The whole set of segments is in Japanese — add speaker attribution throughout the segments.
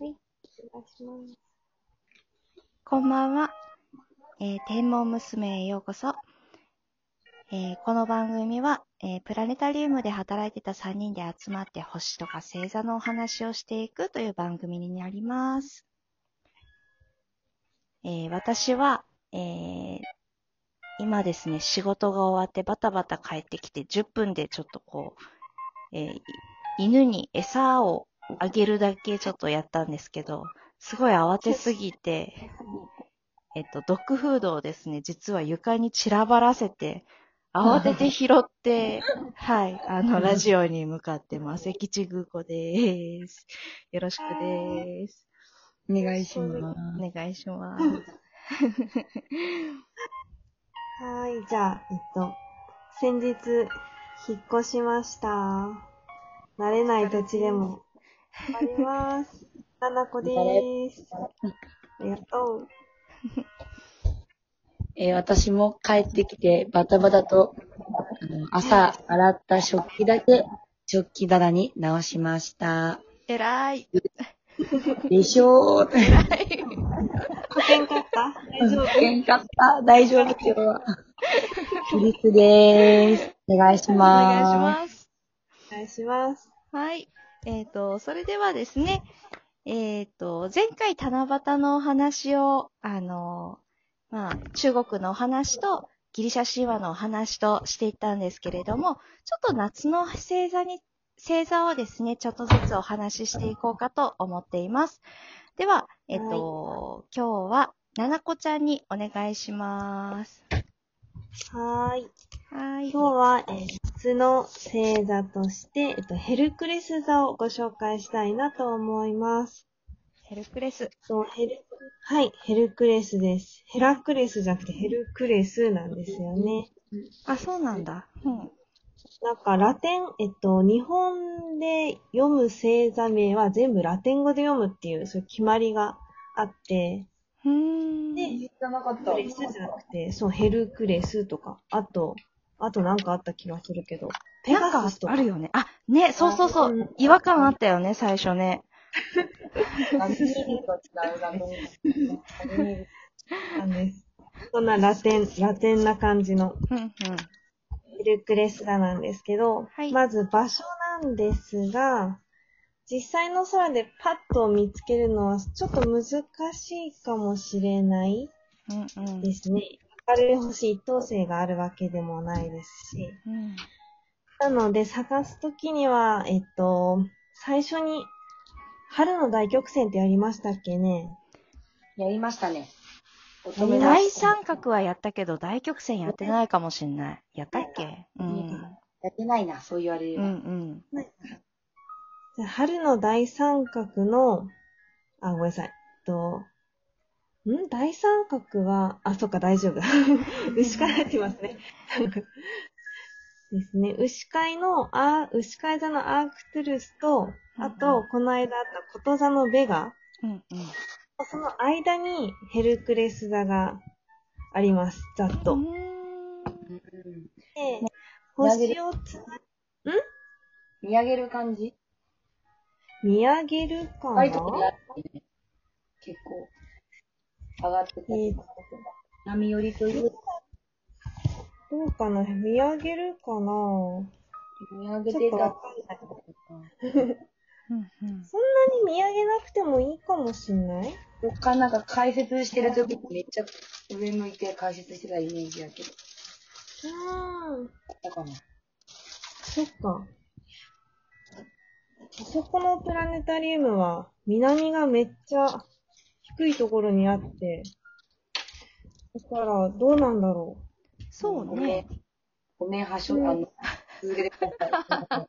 Speaker 1: はいお願いします。
Speaker 2: こんばんは。えー天文娘へようこそ。えーこの番組は、えープラネタリウムで働いてた3人で集まって星とか星座のお話をしていくという番組になります。え私は、え今ですね、仕事が終わってバタバタ帰ってきて10分でちょっとこう、え犬に餌をあげるだけちょっとやったんですけど、すごい慌てすぎて、えっと、ドッグフードをですね、実は床に散らばらせて、慌てて拾って、はい、あの、ラジオに向かってます。関地ぐこです。よろしくです。
Speaker 3: お願いします。
Speaker 2: お願いします。
Speaker 1: はい、じゃあ、えっと、先日、引っ越しました。慣れない土地でも、ります。ななこでーす。ありがとう。
Speaker 3: えー私も帰ってきてバタバタと、あの朝洗った食器だけ食器棚に直しました。
Speaker 2: えらい。
Speaker 3: でしょー。
Speaker 1: 保険かった？大丈夫
Speaker 3: よかった。大丈夫今日は。フリスでーす。お願いし
Speaker 2: お
Speaker 3: ます。
Speaker 2: 願いします。
Speaker 1: お願いします。
Speaker 2: はい。えっ、と、それではですね、えっ、と、前回七夕のお話を、あの、まあ、中国のお話と、ギリシャ神話のお話としていったんですけれども、ちょっと夏の星座に、星座をですね、ちょっとずつお話ししていこうかと思っています。では、えっ、と、今日は、ななこちゃんにお願いします。
Speaker 1: はーい。
Speaker 2: はい。
Speaker 1: 今日は、えー夏の星座として、えっと、ヘルクレス座をご紹介したいなと思います。
Speaker 2: ヘルクレス。
Speaker 1: そう、ヘル、はい、ヘルクレスです。ヘラクレスじゃなくてヘルクレスなんですよね。
Speaker 2: あ、そうなんだ。うん。
Speaker 1: なんか、ラテン、えっと、日本で読む星座名は全部ラテン語で読むっていう、そういう決まりがあって、
Speaker 2: うーん。
Speaker 1: で、
Speaker 3: 知らなかっ
Speaker 1: クレスじゃなくて、そう、ヘルクレスとか、あと、あとなんかあった気がするけど、ペガサスとか。
Speaker 2: あるよね。あ、ね、そうそうそうう。違和感あったよね、最初ね。
Speaker 1: なんです。そんなラテン、ラテンな感じの
Speaker 2: うんうん。
Speaker 1: ヘルクレス座なんですけど、
Speaker 2: はい
Speaker 1: まず場所なんですが、実際の空でパッと見つけるのはちょっと難しいかもしれない
Speaker 2: うんうん。
Speaker 1: 明るい一等星があるわけでもないですし。
Speaker 2: うん
Speaker 1: なので探すときには、えっと、最初に春の大曲線ってやりましたっけね
Speaker 3: やりましたね。
Speaker 2: 大三角はやったけど、大曲線やってないかもしんない。やったっけうん。
Speaker 3: やってないな、そう言われ
Speaker 2: うんう
Speaker 3: る。
Speaker 2: ん。
Speaker 1: 春の大三角の、あ、ごめんなさい。と、ん？大三角は、あ、そっか、大丈夫。牛飼い入ってますね。ですね。牛飼いの、あ、牛飼い座のアークトゥルスと、あ
Speaker 2: うん
Speaker 1: と、この間あったこと座のベガ、
Speaker 2: うんうん。
Speaker 1: その間にヘルクレス座があります。ざっと。
Speaker 2: うーん
Speaker 3: うん
Speaker 1: で、星をつな、
Speaker 3: 見上げる感じ？
Speaker 1: 見上げるか
Speaker 3: 高いとこにあ
Speaker 1: な
Speaker 3: ってね。結構、上がってた
Speaker 1: えー
Speaker 3: り。波寄りという
Speaker 1: どうかな？見上げるかな？
Speaker 3: 見上げ
Speaker 1: ちょってとわ
Speaker 3: た。
Speaker 1: かんない。
Speaker 2: うんうん。
Speaker 1: そんなに見上げなくてもいいかもしんない？
Speaker 3: 他なんか解説してるときにめっちゃ上向いて解説してたイメージやけど。
Speaker 1: うーん。
Speaker 3: だかな。
Speaker 1: そっか。あそこのプラネタリウムは、南がめっちゃ低いところにあって、だから、どうなんだろ
Speaker 2: そうね。。
Speaker 3: ごめん、はしょ、あの、続けてください。
Speaker 2: まあ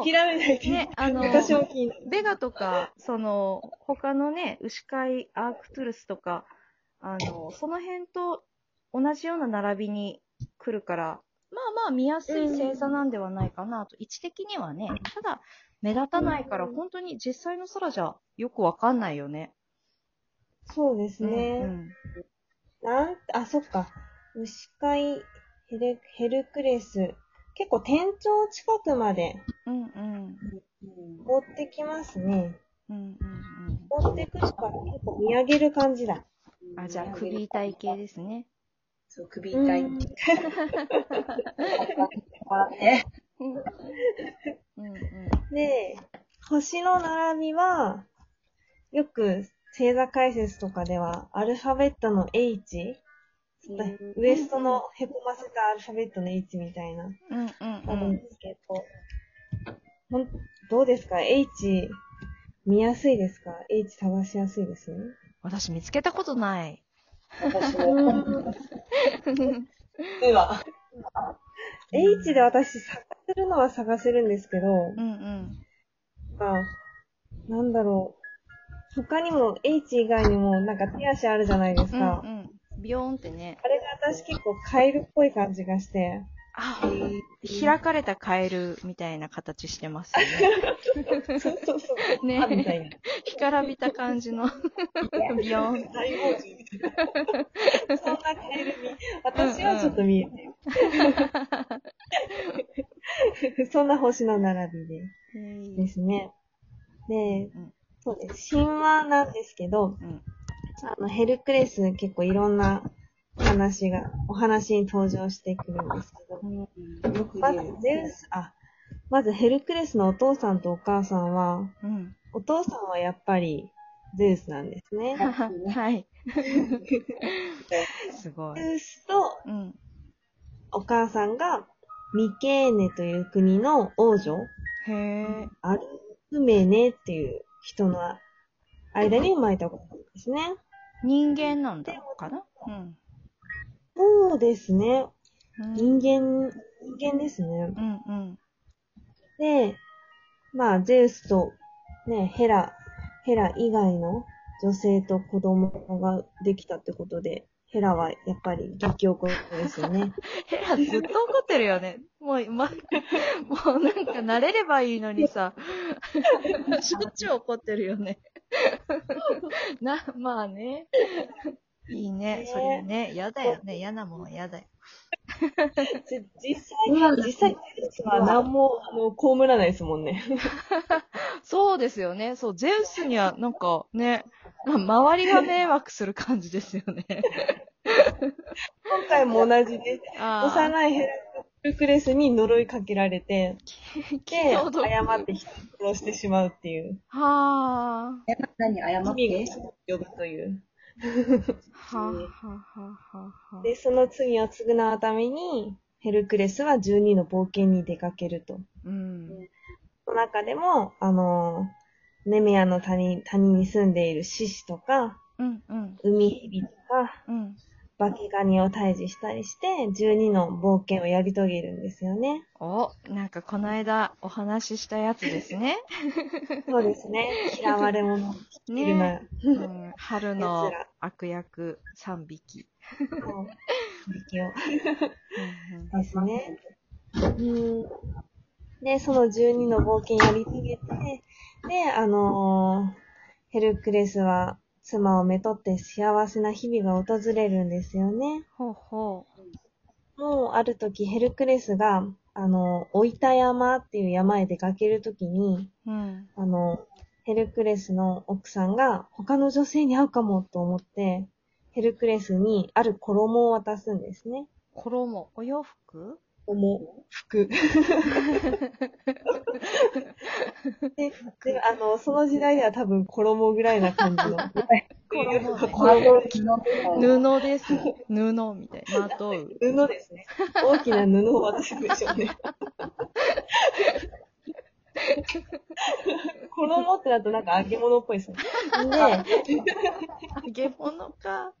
Speaker 1: う。
Speaker 2: で
Speaker 1: 諦めない
Speaker 2: ね、あの、
Speaker 1: 私も気になる。
Speaker 2: ベガとか、その、他のね、牛飼いアークトゥルスとか、あの、その辺と同じような並びに来るから、まあまあ見やすい星座なんではないかなと、位置的にはね、ただ目立たないから、本当に実際の空じゃよくわかんないよね。
Speaker 1: そうです
Speaker 2: うん
Speaker 1: ね。
Speaker 2: うん
Speaker 1: なん、あ、そっか。牛飼いヘルヘルクレス。結構天頂近くまで
Speaker 2: うんうん。
Speaker 1: 持ってきますね。
Speaker 2: うんうん
Speaker 1: 持ってくしか結構見上げる感じだ。
Speaker 2: うん。あ、じゃあ首痛い系ですね。
Speaker 3: そう、首痛い。
Speaker 1: うん
Speaker 3: え
Speaker 2: うんうん。
Speaker 1: で、星の並びは、よく星座解説とかでは、アルファベットの H、ウエストのへこませたアルファベットの H みたいな、
Speaker 2: うんうん
Speaker 1: ある
Speaker 2: うんん。
Speaker 1: ですけど、ほんどうですか ?H、見やすいですか ?H 探しやすいです
Speaker 2: 私見つけたことない。
Speaker 3: 私も。では。
Speaker 1: H で私探せるのは探せるんですけど、
Speaker 2: うんうん。
Speaker 1: あなんだろう。他にも H 以外にもなんか手足あるじゃないです
Speaker 2: うん
Speaker 1: か。
Speaker 2: うん。ビヨーンってね。
Speaker 1: あれが私結構カエルっぽい感じがして。
Speaker 2: あ、開かれたカエルみたいな形してますよね。
Speaker 1: そうそうそう。
Speaker 2: ね
Speaker 1: あみたいな。
Speaker 2: 干からびた感じのビヨーン。
Speaker 1: 大王子みたいな。そんなカエルに、私はちょっと見えてる。そんな星の並びでですね。で
Speaker 2: うん、
Speaker 1: そうです。神話なんですけど、
Speaker 2: うん。
Speaker 1: あの、ヘルクレス結構いろんな話が、お話に登場してくるんですけど、
Speaker 3: よく
Speaker 1: まず。ゼウス、あ、まずヘルクレスのお父さんとお母さんは、
Speaker 2: うん。
Speaker 1: お父さんはやっぱりゼウスなんですね。
Speaker 2: はい。すごい。
Speaker 1: ゼウスと
Speaker 2: うん。
Speaker 1: お母さんがミケーネという国の王女、
Speaker 2: へえ。
Speaker 1: アルフメネっていう人の間に生まれた子なんですね。
Speaker 2: 人間なんだかな？うん。
Speaker 1: そうですね。
Speaker 2: うん
Speaker 1: 人間、人間ですね。
Speaker 2: うんうん。
Speaker 1: で、まあ、ゼウスと、ね、ヘラ、ヘラ以外の女性と子供ができたってことで、ヘラはやっぱり激怒ですよね。
Speaker 2: ヘラずっと怒ってるよね。もう、ま、もうなんか慣れればいいのにさ、しょっちゅう怒ってるよね。な、まあね。いいね。それね。嫌だよね。嫌なもんは嫌だよ。
Speaker 1: じ実際には、実際には何も、あの、被らないですもんね。
Speaker 2: そうですよね。そう、ゼウスにはなんかね、周りが迷惑する感じですよね。
Speaker 1: 今回も同じで、
Speaker 2: あー
Speaker 1: 幼いヘラクレスに呪いかけられて、で、
Speaker 2: 気の毒
Speaker 1: 誤って人を殺してしまうっていう、
Speaker 2: はあ。
Speaker 3: 何謝っ
Speaker 1: 罪
Speaker 3: て
Speaker 1: を呼ぶという。
Speaker 2: はあ、はあ、はあ、はあ。
Speaker 1: で、その罪を償うために、ヘルクレスは12の冒険に出かけると。
Speaker 2: うん。
Speaker 1: その中でも、あの、ネメアの谷谷に住んでいる獅子とか、
Speaker 2: うん、うん、
Speaker 1: 海蛇とか、
Speaker 2: うん。
Speaker 1: バケガニを退治したりして、12の冒険をやり遂げるんですよね。
Speaker 2: お、なんかこの間お話ししたやつですね。
Speaker 1: そうですね。嫌われ者、いるな。
Speaker 2: うん、春の悪役3匹。
Speaker 1: もう敵をですね。うん。で、その12の冒険やり遂げて、で、あのーヘルクレスは妻をめとって幸せな日々が訪れるんですよね。
Speaker 2: ほうほ
Speaker 1: もう、ある時ヘルクレスが、あの、置いた山っていう山へ出かけるときに、
Speaker 2: う。うん。
Speaker 1: あの、ヘルクレスの奥さんが他の女性に会うかもと思って、ヘルクレスにある衣を渡すんですね。
Speaker 2: 衣、お洋服？
Speaker 1: 衣、服。で、であの、その時代では多分衣ぐらいな感じの。
Speaker 2: 布ですね。布みたいな。まとう。
Speaker 1: 布ですね。大きな布を渡すんでしょうね。衣ってなるとなんか揚げ物っぽいですね。
Speaker 2: 揚げ物か。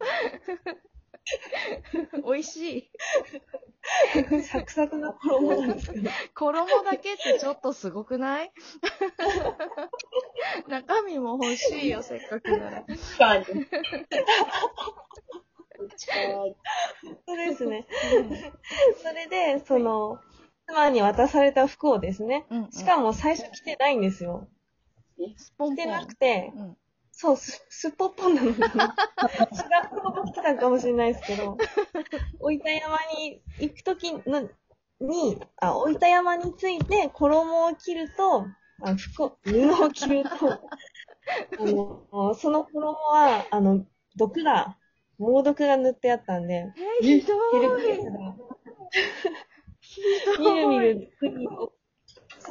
Speaker 2: 美味しい。
Speaker 1: で、サクサクな衣なんですけど。
Speaker 2: 衣だけってちょっとすごくない？中身も欲しいよ、せっかくなら。
Speaker 1: そうですね。それで、その、妻に渡された服をですね、
Speaker 2: うんうん
Speaker 1: しかも最初着てないんですよ。着てなくて、
Speaker 2: うん。
Speaker 1: そう、す、すっぽっぽんなのに、違う衣着てたかもしれないですけど、置いた山に行くときのに、あ、置いた山について衣を切ると、あの服を、布を着ると、あの、その衣は、あの、毒が、猛毒が塗ってあったんで、
Speaker 2: えー、ひど
Speaker 1: ヘルクレ
Speaker 2: い。ひ
Speaker 1: み
Speaker 2: どい。
Speaker 1: るみる国を。さ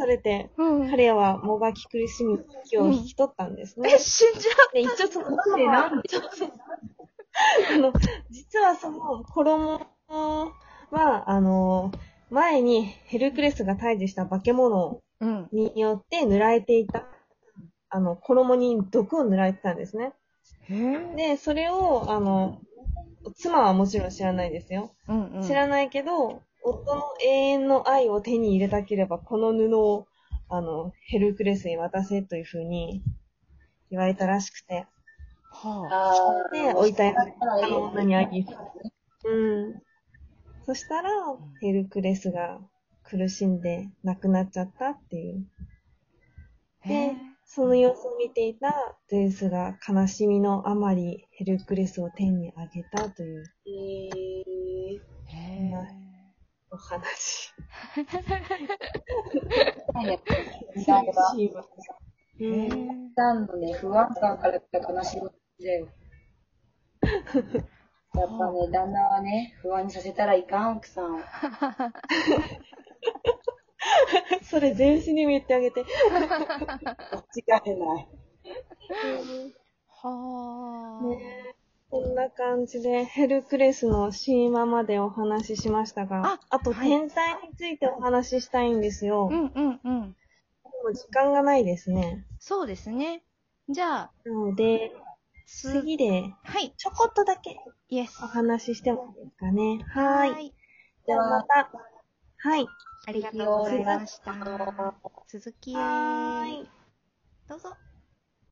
Speaker 1: れて、
Speaker 2: うん。
Speaker 1: 彼はもがき苦しむ気を引き取ったんですね。
Speaker 2: え、死んじゃ
Speaker 1: で、一応その、なんで、なんで、あの、実はその衣は、あの、前にヘルクレスが退治した化け物
Speaker 2: う。うん。
Speaker 1: によって塗られていた、あの、衣に毒を塗られてたんですね。で、それを、あの、妻はもちろん知らないですよ。
Speaker 2: うんうん。
Speaker 1: 知らないけど、夫の永遠の愛を手に入れたければ、この布を、あの、ヘルクレスに渡せというふうに言われたらしくて。
Speaker 2: は
Speaker 3: あ
Speaker 1: で、置いてある
Speaker 3: あ
Speaker 1: あの女にあげうん。そしたら、ヘルクレスが苦しんで亡くなっちゃったっていう。で、その様子を見ていたゼウスが悲しみのあまりヘルクレスを天に上げたという
Speaker 2: へ
Speaker 1: お話。
Speaker 3: ー、
Speaker 1: ーン
Speaker 2: ぇ
Speaker 1: はうん。
Speaker 3: さん。のね、不安感から悲しみで、やっぱね、旦那はね、不安にさせたらいかん、奥さん。を。
Speaker 1: それゼウスにも言ってあげて。
Speaker 3: 間違いない。
Speaker 2: はぁ。
Speaker 1: ねこんな感じでヘルクレスの神話までお話ししましたが、
Speaker 2: あ
Speaker 1: あと
Speaker 2: はい
Speaker 1: 天体についてお話ししたいんですよ。
Speaker 2: うんうんうん。
Speaker 1: でも時間がないですね。
Speaker 2: そうですね。じゃあ、
Speaker 1: なので、
Speaker 2: つ、
Speaker 1: 次で
Speaker 2: はい。
Speaker 1: ちょこっとだけ
Speaker 2: イエス。
Speaker 1: お話ししてもいいですかね。はーい。
Speaker 2: い。
Speaker 1: ではまた。はい。
Speaker 2: ありがとうございました。続きへ。
Speaker 1: はーい。
Speaker 2: どうぞ。